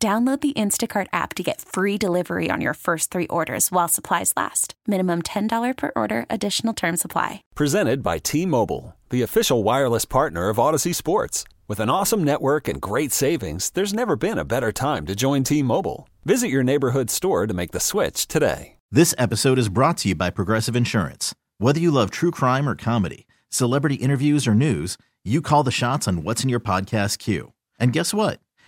Download the Instacart app to get free delivery on your first three orders while supplies last. Minimum $10 per order, additional term supply. Presented by T Mobile, the official wireless partner of Audacy Sports. With an awesome network and great savings, there's never been a better time to join T Mobile. Visit your neighborhood store to make the switch today. This episode is brought to you by Progressive Insurance. Whether you love true crime or comedy, celebrity interviews or news, you call the shots on what's in your podcast queue. And guess what?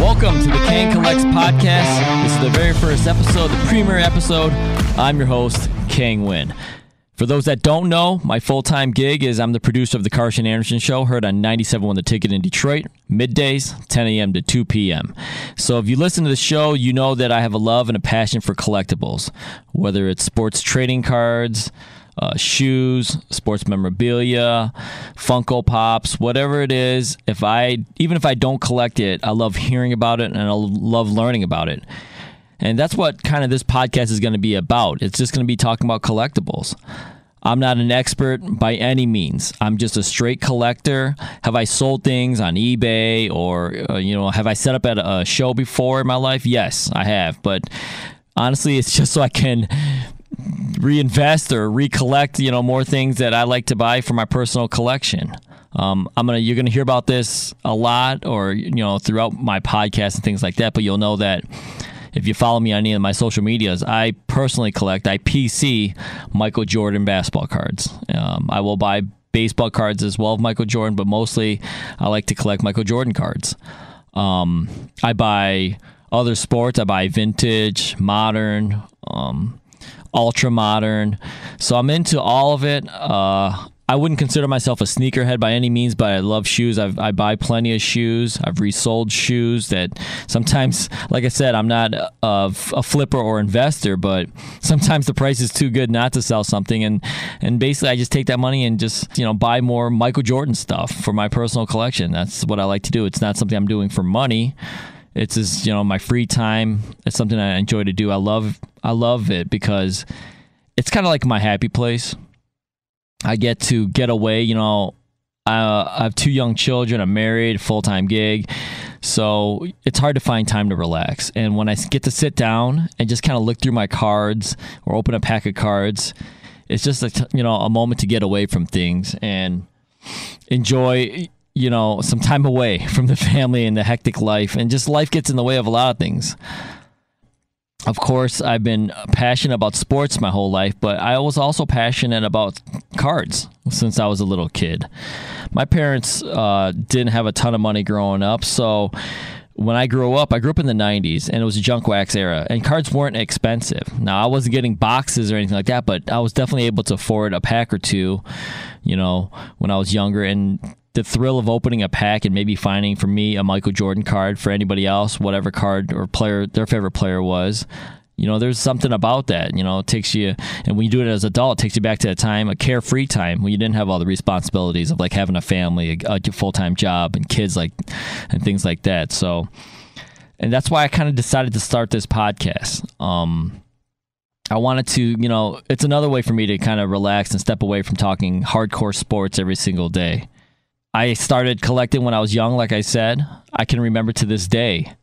Welcome to the Khang Collects podcast. This is the very first episode, the premiere episode. I'm your host, Khang Nguyen. For those that don't know, my full time gig is I'm the producer of the Karsch and Anderson Show, heard on 97.1 The Ticket in Detroit, middays, 10 a.m. to 2 p.m. So if you listen to the show, you know that I have a love and a passion for collectibles, whether it's sports trading cards, uh, shoes, sports memorabilia, Funko Pops, whatever it is. If I even if I don't collect it, I love hearing about it and I love learning about it. And that's what kind of this podcast is going to be about. It's just going to be talking about collectibles. I'm not an expert by any means. I'm just a straight collector. Have I sold things on eBay or uh, you know, have I set up at a show before in my life? Yes, I have. But honestly, it's just so I can reinvest or recollect, you know, more things that I like to buy for my personal collection. Um, I'm gonna you're gonna hear about this a lot, or you know, throughout my podcast and things like that. But you'll know that if you follow me on any of my social medias, I personally collect I PC Michael Jordan basketball cards. Um, I will buy baseball cards as well of Michael Jordan, but mostly I like to collect Michael Jordan cards. Um, I buy other sports. I buy vintage, modern. Um, ultra modern. So I'm into all of it. Uh, I wouldn't consider myself a sneakerhead by any means, but I love shoes. I've, i buy plenty of shoes. I've resold shoes that sometimes, like I said, I'm not a, a, flipper or investor, but sometimes the price is too good not to sell something. And, and basically, I just take that money and just, you know, buy more Michael Jordan stuff for my personal collection. That's what I like to do. It's not something I'm doing for money. It's just, you know, my free time. It's something I enjoy to do. I love I love it because it's kind of like my happy place. I get to get away, you know, I, have two young children, I'm married, full-time gig. So it's hard to find time to relax. And when I get to sit down and just kind of look through my cards or open a pack of cards, it's just a, you know, a moment to get away from things and enjoy you know, some time away from the family and the hectic life, and just life gets in the way of a lot of things. Of course, I've been passionate about sports my whole life, but I was also passionate about cards since I was a little kid. My parents uh, didn't have a ton of money growing up, so when I grew up, I grew up in the 90s and it was a junk wax era and cards weren't expensive. Now, I wasn't getting boxes or anything like that, but I was definitely able to afford a pack or two, you know, when I was younger and the thrill of opening a pack and maybe finding for me a Michael Jordan card for anybody else, whatever card or player their favorite player was. You know, there's something about that. You know, it takes you, and when you do it as an adult, it takes you back to a time, a carefree time when you didn't have all the responsibilities of like having a family, a, a full time job, and kids, like, and things like that. So, and that's why I kind of decided to start this podcast. Um, I wanted to, you know, it's another way for me to kind of relax and step away from talking hardcore sports every single day. I started collecting when I was young, like I said. I can remember to this day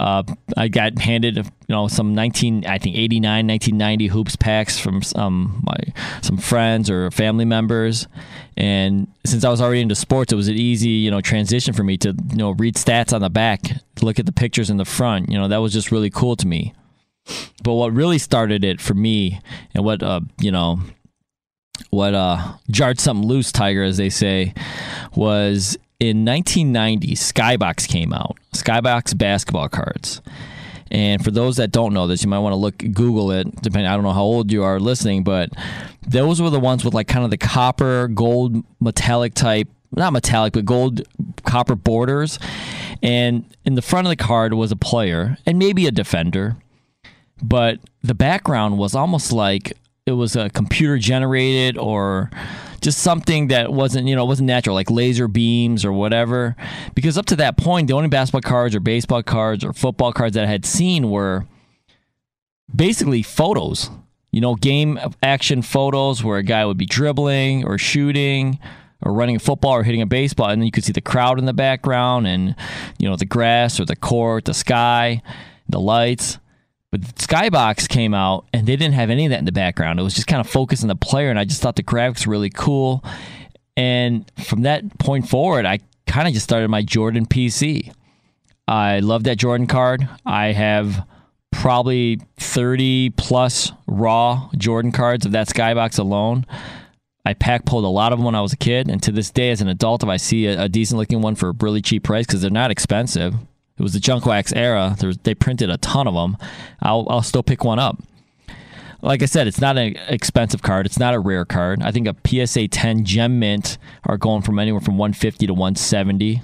Uh, I got handed, you know, some 19, I think 89, 1990 hoops packs from some my some friends or family members, and since I was already into sports, it was an easy, you know, transition for me to, you know, read stats on the back, look at the pictures in the front. You know, that was just really cool to me. But what really started it for me, and what uh, you know, what uh jarred something loose, Tiger, as they say, was in 1990, Skybox came out. Skybox basketball cards. And for those that don't know this, you might want to look Google it. Depending, I don't know how old you are listening, but those were the ones with like kind of the copper, gold, metallic type, not metallic, but gold, copper borders. And in the front of the card was a player and maybe a defender, but the background was almost like it was a computer generated or just something that wasn't you know wasn't natural like laser beams or whatever. Because up to that point the only basketball cards or baseball cards or football cards that i had seen were basically photos you know game action photos where a guy would be dribbling or shooting or running a football or hitting a baseball and then you could see the crowd in the background and you know the grass or the court the sky the lights but Skybox came out and they didn't have any of that in the background. It was just kind of focused on the player, and I just thought the graphics were really cool. And from that point forward, I kind of just started my Jordan PC. I love that Jordan card. I have probably 30 plus raw Jordan cards of that Skybox alone. I pack pulled a lot of them when I was a kid, and to this day, as an adult, if I see a, a decent looking one for a really cheap price, because they're not expensive, it was the junk wax era. Was, they printed a ton of them. I'll, I'll still pick one up. Like I said, it's not an expensive card. It's not a rare card. I think a PSA 10 gem mint are going from anywhere from 150 to 170.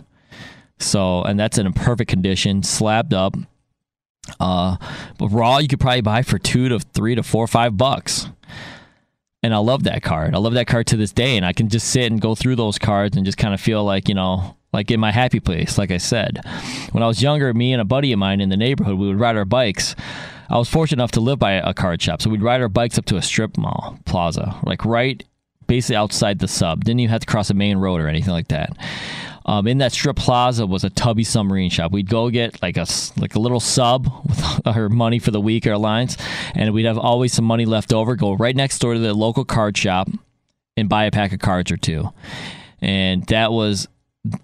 So, and that's in a perfect condition, slabbed up. Uh, but raw, you could probably buy for two to three to four or five bucks. And I love that card. I love that card to this day. And I can just sit and go through those cards and just kind of feel like, you know, like in my happy place, like I said. When I was younger, me and a buddy of mine in the neighborhood, we would ride our bikes. I was fortunate enough to live by a card shop, so we'd ride our bikes up to a strip mall plaza, like right basically outside the sub. Didn't even have to cross a main road or anything like that. Um, in that strip plaza was a tubby submarine shop. We'd go get like a like a little sub with our money for the week, our lines, and we'd have always some money left over. Go right next door to the local card shop and buy a pack of cards or two. And that was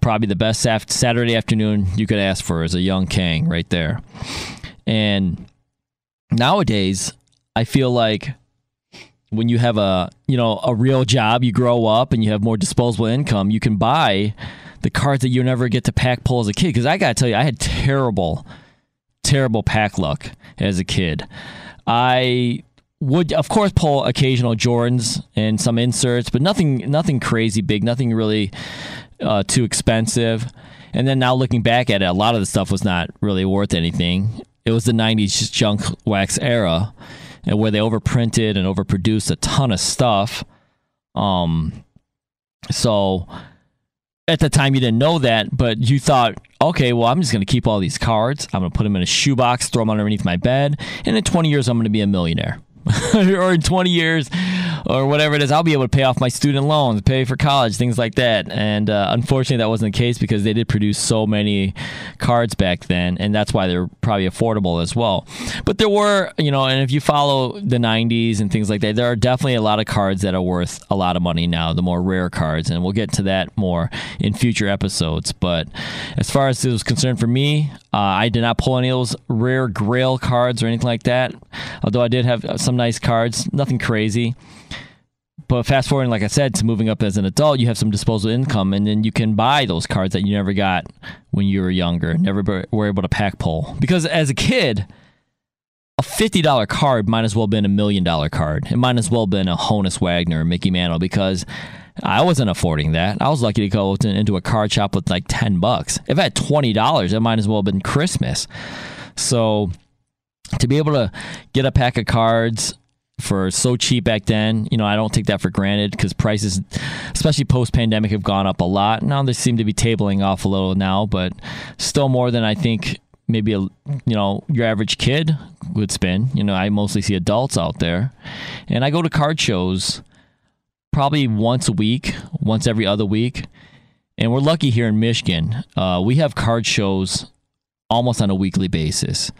probably the best Saturday afternoon you could ask for as a young Khang right there. And nowadays, I feel like when you have a you know a real job, you grow up and you have more disposable income, you can buy the cards that you never get to pack pull as a kid. Because I gotta tell you, I had terrible, terrible pack luck as a kid. I would of course pull occasional Jordans and some inserts, but nothing nothing crazy big, nothing really uh, too expensive. And then now looking back at it, a lot of the stuff was not really worth anything. It was the 90s junk wax era where they overprinted and overproduced a ton of stuff. Um, so at the time you didn't know that, but you thought, okay, well, I'm just going to keep all these cards. I'm going to put them in a shoebox, throw them underneath my bed, and in 20 years, I'm going to be a millionaire. or in 20 years or whatever it is, I'll be able to pay off my student loans, pay for college, things like that. And uh, unfortunately, that wasn't the case because they did produce so many cards back then, and that's why they're probably affordable as well. But there were, you know, and if you follow the 90s and things like that, there are definitely a lot of cards that are worth a lot of money now, the more rare cards, and we'll get to that more in future episodes. But as far as it was concerned for me, uh, I did not pull any of those rare grail cards or anything like that, although I did have some nice cards, nothing crazy. But fast forwarding, like I said, to moving up as an adult, you have some disposable income, and then you can buy those cards that you never got when you were younger, never were able to pack pull. Because as a kid, a fifty dollar card might as well have been a million dollar card. It might as well have been a Honus Wagner or Mickey Mantle because I wasn't affording that. I was lucky to go to, into a card shop with like ten bucks. If I had twenty dollars, it might as well have been Christmas. So to be able to get a pack of cards for so cheap back then, you know, I don't take that for granted because prices, especially post pandemic, have gone up a lot. Now they seem to be tabling off a little now, but still more than I think maybe a you know your average kid would spend. You know, I mostly see adults out there, and I go to card shows probably once a week, once every other week, and we're lucky here in Michigan. Uh, we have card shows almost on a weekly basis.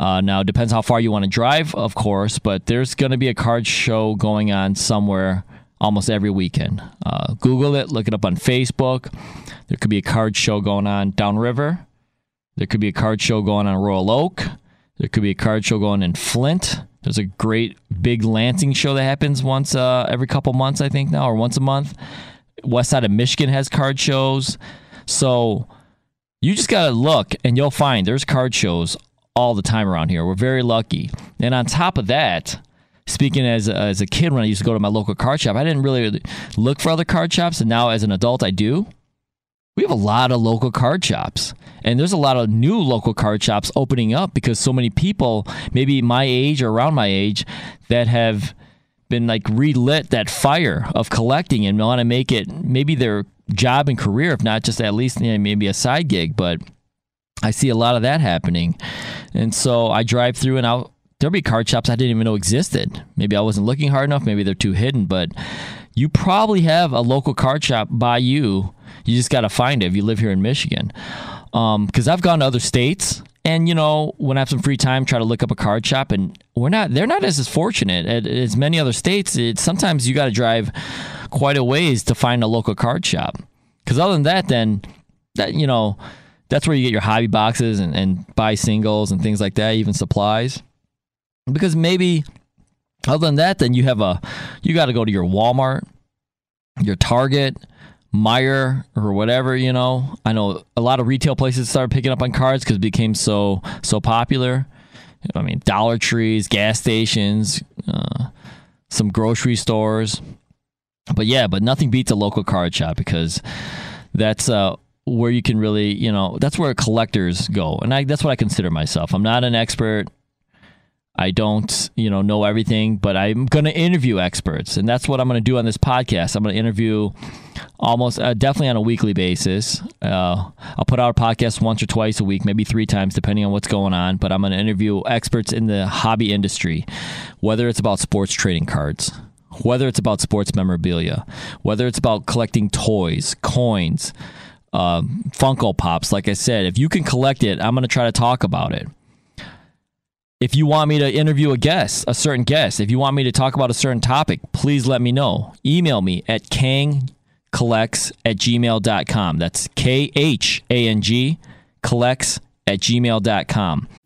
Uh, now, it depends how far you want to drive, of course, but there's going to be a card show going on somewhere almost every weekend. Uh, Google it, look it up on Facebook. There could be a card show going on downriver. There could be a card show going on Royal Oak. There could be a card show going in Flint. There's a great big Lansing show that happens once uh, every couple months, I think now, or once a month. West side of Michigan has card shows. So you just got to look and you'll find there's card shows all the time around here. We're very lucky. And on top of that, speaking as a, as a kid when I used to go to my local card shop, I didn't really look for other card shops. And now as an adult, I do. We have a lot of local card shops. And there's a lot of new local card shops opening up because so many people, maybe my age or around my age, that have been like relit that fire of collecting and want to make it maybe their job and career, if not just at least you know, maybe a side gig. But I see a lot of that happening. And so I drive through and I'll there'll be card shops I didn't even know existed. Maybe I wasn't looking hard enough, maybe they're too hidden, but you probably have a local card shop by you. You just got to find it if you live here in Michigan. Because um, I've gone to other states, and you know, when I have some free time, try to look up a card shop, and we're not. They're not as, fortunate as many other states. It, sometimes you got to drive quite a ways to find a local card shop. Because other than that, then that you know, that's where you get your hobby boxes and, and buy singles and things like that, even supplies. Because maybe other than that, then you have a you got to go to your Walmart, your Target, Meijer, or whatever. You know, I know a lot of retail places started picking up on cards because it became so so popular. I mean, Dollar Trees, gas stations, uh, some grocery stores. But yeah, but nothing beats a local card shop because that's uh, where you can really, you know, that's where collectors go. And I, that's what I consider myself. I'm not an expert. I don't, you know, know everything, but I'm going to interview experts, and that's what I'm going to do on this podcast. I'm going to interview almost, uh, definitely on a weekly basis. Uh, I'll put out a podcast once or twice a week, maybe three times, depending on what's going on. But I'm going to interview experts in the hobby industry, whether it's about sports trading cards, whether it's about sports memorabilia, whether it's about collecting toys, coins um, Funko Pops. Like I said, if you can collect it, I'm going to try to talk about it. If you want me to interview a guest, a certain guest, if you want me to talk about a certain topic, please let me know. Email me at khangcollects at gmail.com. That's K H A N G collects at gmail.com.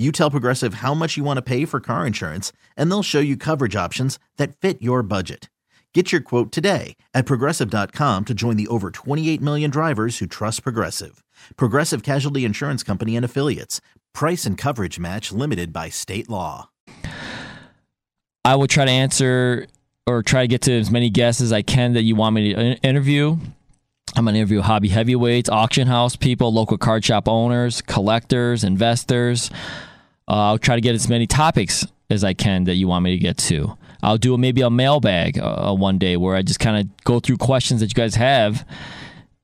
you tell Progressive how much you want to pay for car insurance, and they'll show you coverage options that fit your budget. Get your quote today at progressive.com to join the over 28 million drivers who trust Progressive. Progressive Casualty Insurance Company and Affiliates. Price and coverage match limited by state law. I will try to answer or try to get to as many guests as I can that you want me to interview. I'm going to interview hobby heavyweights, auction house people, local card shop owners, collectors, investors. Uh, I'll try to get as many topics as I can that you want me to get to. I'll do maybe a mailbag uh, one day where I just kind of go through questions that you guys have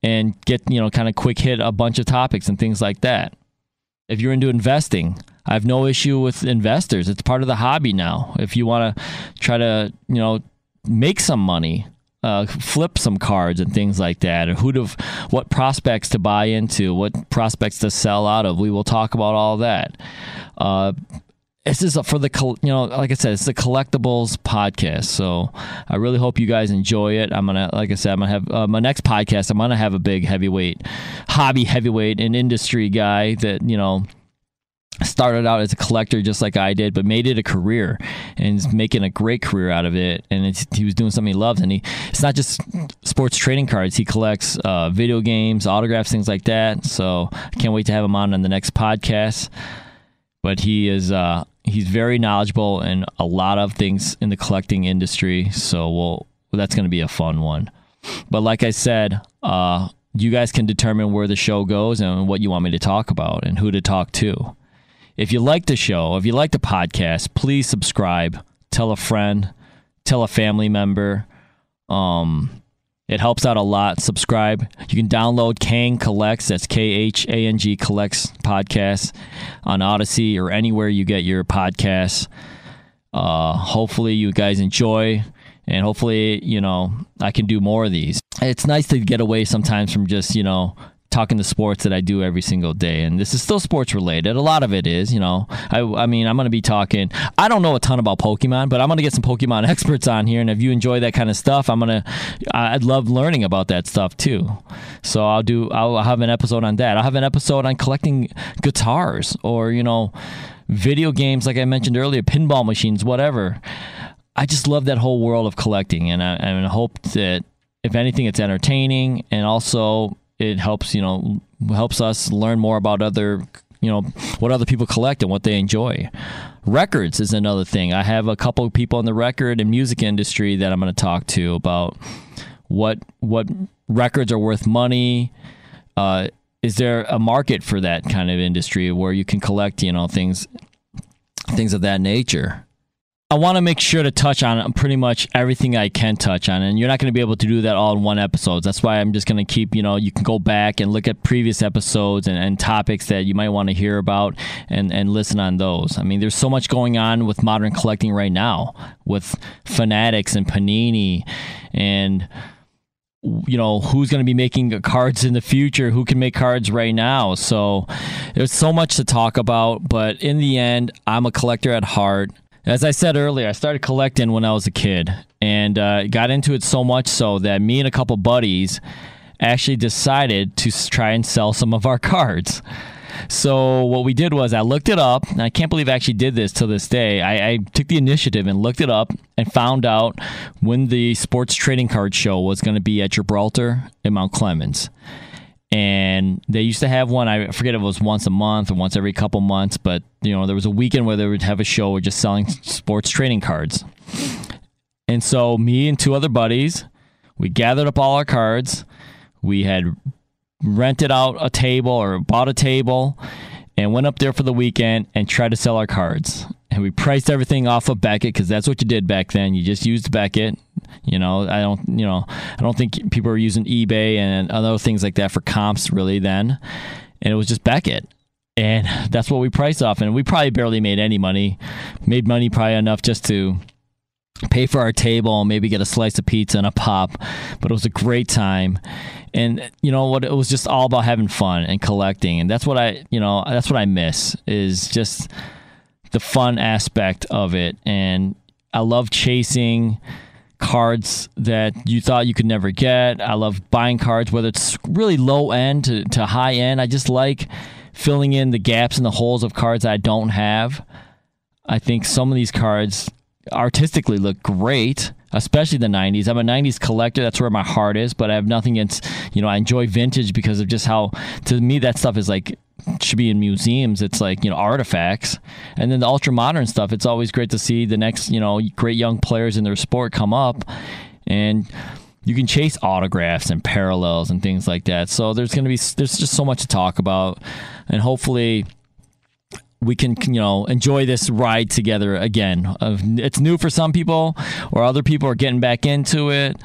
and get, you know, kind of quick hit a bunch of topics and things like that. If you're into investing, I have no issue with investors. It's part of the hobby now. If you want to try to, you know, make some money uh, flip some cards and things like that, or who to, what prospects to buy into, what prospects to sell out of. We will talk about all that. Uh, this is for the you know like i said it's the collectibles podcast so i really hope you guys enjoy it i'm gonna like i said i'm gonna have uh, my next podcast i'm gonna have a big heavyweight hobby heavyweight and industry guy that you know started out as a collector just like I did, but made it a career and is making a great career out of it. And he was doing something he loves. And he it's not just sports trading cards. He collects uh, video games, autographs, things like that. So I can't wait to have him on in the next podcast. But he is uh, he's very knowledgeable in a lot of things in the collecting industry. So we'll that's going to be a fun one. But like I said, uh, you guys can determine where the show goes and what you want me to talk about and who to talk to. If you like the show, if you like the podcast, please subscribe. Tell a friend, tell a family member. Um, it helps out a lot. Subscribe. You can download Khang Collects. That's K H A N G Collects podcast on Audacy or anywhere you get your podcasts. Uh, hopefully, you guys enjoy, and hopefully, you know, I can do more of these. It's nice to get away sometimes from just, you know, talking the sports that I do every single day, and this is still sports related. A lot of it is, you know. I, I mean, I'm going to be talking. I don't know a ton about Pokemon, but I'm going to get some Pokemon experts on here, and if you enjoy that kind of stuff, I'm going to. I'd love learning about that stuff too. So I'll do. I'll have an episode on that. I'll have an episode on collecting guitars or you know, video games like I mentioned earlier, pinball machines, whatever. I just love that whole world of collecting, and I, and I hope that if anything, it's entertaining and also it helps you know helps us learn more about other you know what other people collect and what they enjoy. Records is another thing. I have a couple of people in the record and music industry that i'm going to talk to about what what records are worth money. Uh, is there a market for that kind of industry where you can collect you know things things of that nature I want to make sure to touch on pretty much everything I can touch on, and you're not going to be able to do that all in one episode. That's why I'm just going to keep, you know, you can go back and look at previous episodes and, and topics that you might want to hear about and, and listen on those. I mean, there's so much going on with modern collecting right now with Fanatics and Panini and you know who's going to be making cards in the future who can make cards right now so there's so much to talk about but in the end i'm a collector at heart as I said earlier, I started collecting when I was a kid and uh, got into it so much so that me and a couple buddies actually decided to try and sell some of our cards. So what we did was I looked it up, and I can't believe I actually did this to this day. I, I, took the initiative and looked it up and found out when the sports trading card show was going to be at Gibraltar in Mount Clemens and they used to have one. I forget if it was once a month or once every couple months, but you know there was a weekend where they would have a show just selling sports trading cards. And so me and two other buddies, we gathered up all our cards. We had rented out a table or bought a table and went up there for the weekend and tried to sell our cards. And we priced everything off of Beckett because that's what you did back then. You just used Beckett. You know, I don't, you know, I don't think people were using eBay and other things like that for comps really then. And it was just Beckett. And that's what we priced off. And we probably barely made any money. Made money probably enough just to pay for our table and maybe get a slice of pizza and a pop. But it was a great time. And you know what? It was just all about having fun and collecting. And that's what I, you know, that's what I miss is just the fun aspect of it. And I love chasing cards that you thought you could never get. I love buying cards, whether it's really low end to, to high end. I just like filling in the gaps and the holes of cards I don't have. I think some of these cards artistically look great, especially the 90s. I'm a 90s collector. That's where my heart is, but I have nothing against, you know, I enjoy vintage because of just how, to me, that stuff is like should be in museums. It's like you know artifacts, and then the ultra modern stuff. It's always great to see the next you know great young players in their sport come up, and you can chase autographs and parallels and things like that. So there's going to be there's just so much to talk about, and hopefully we can you know enjoy this ride together again. It's new for some people, or other people are getting back into it,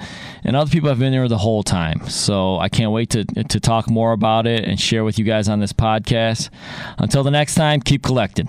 and other people have been there the whole time. So I can't wait to to talk more about it and share with you guys on this podcast. Until the next time, keep collecting.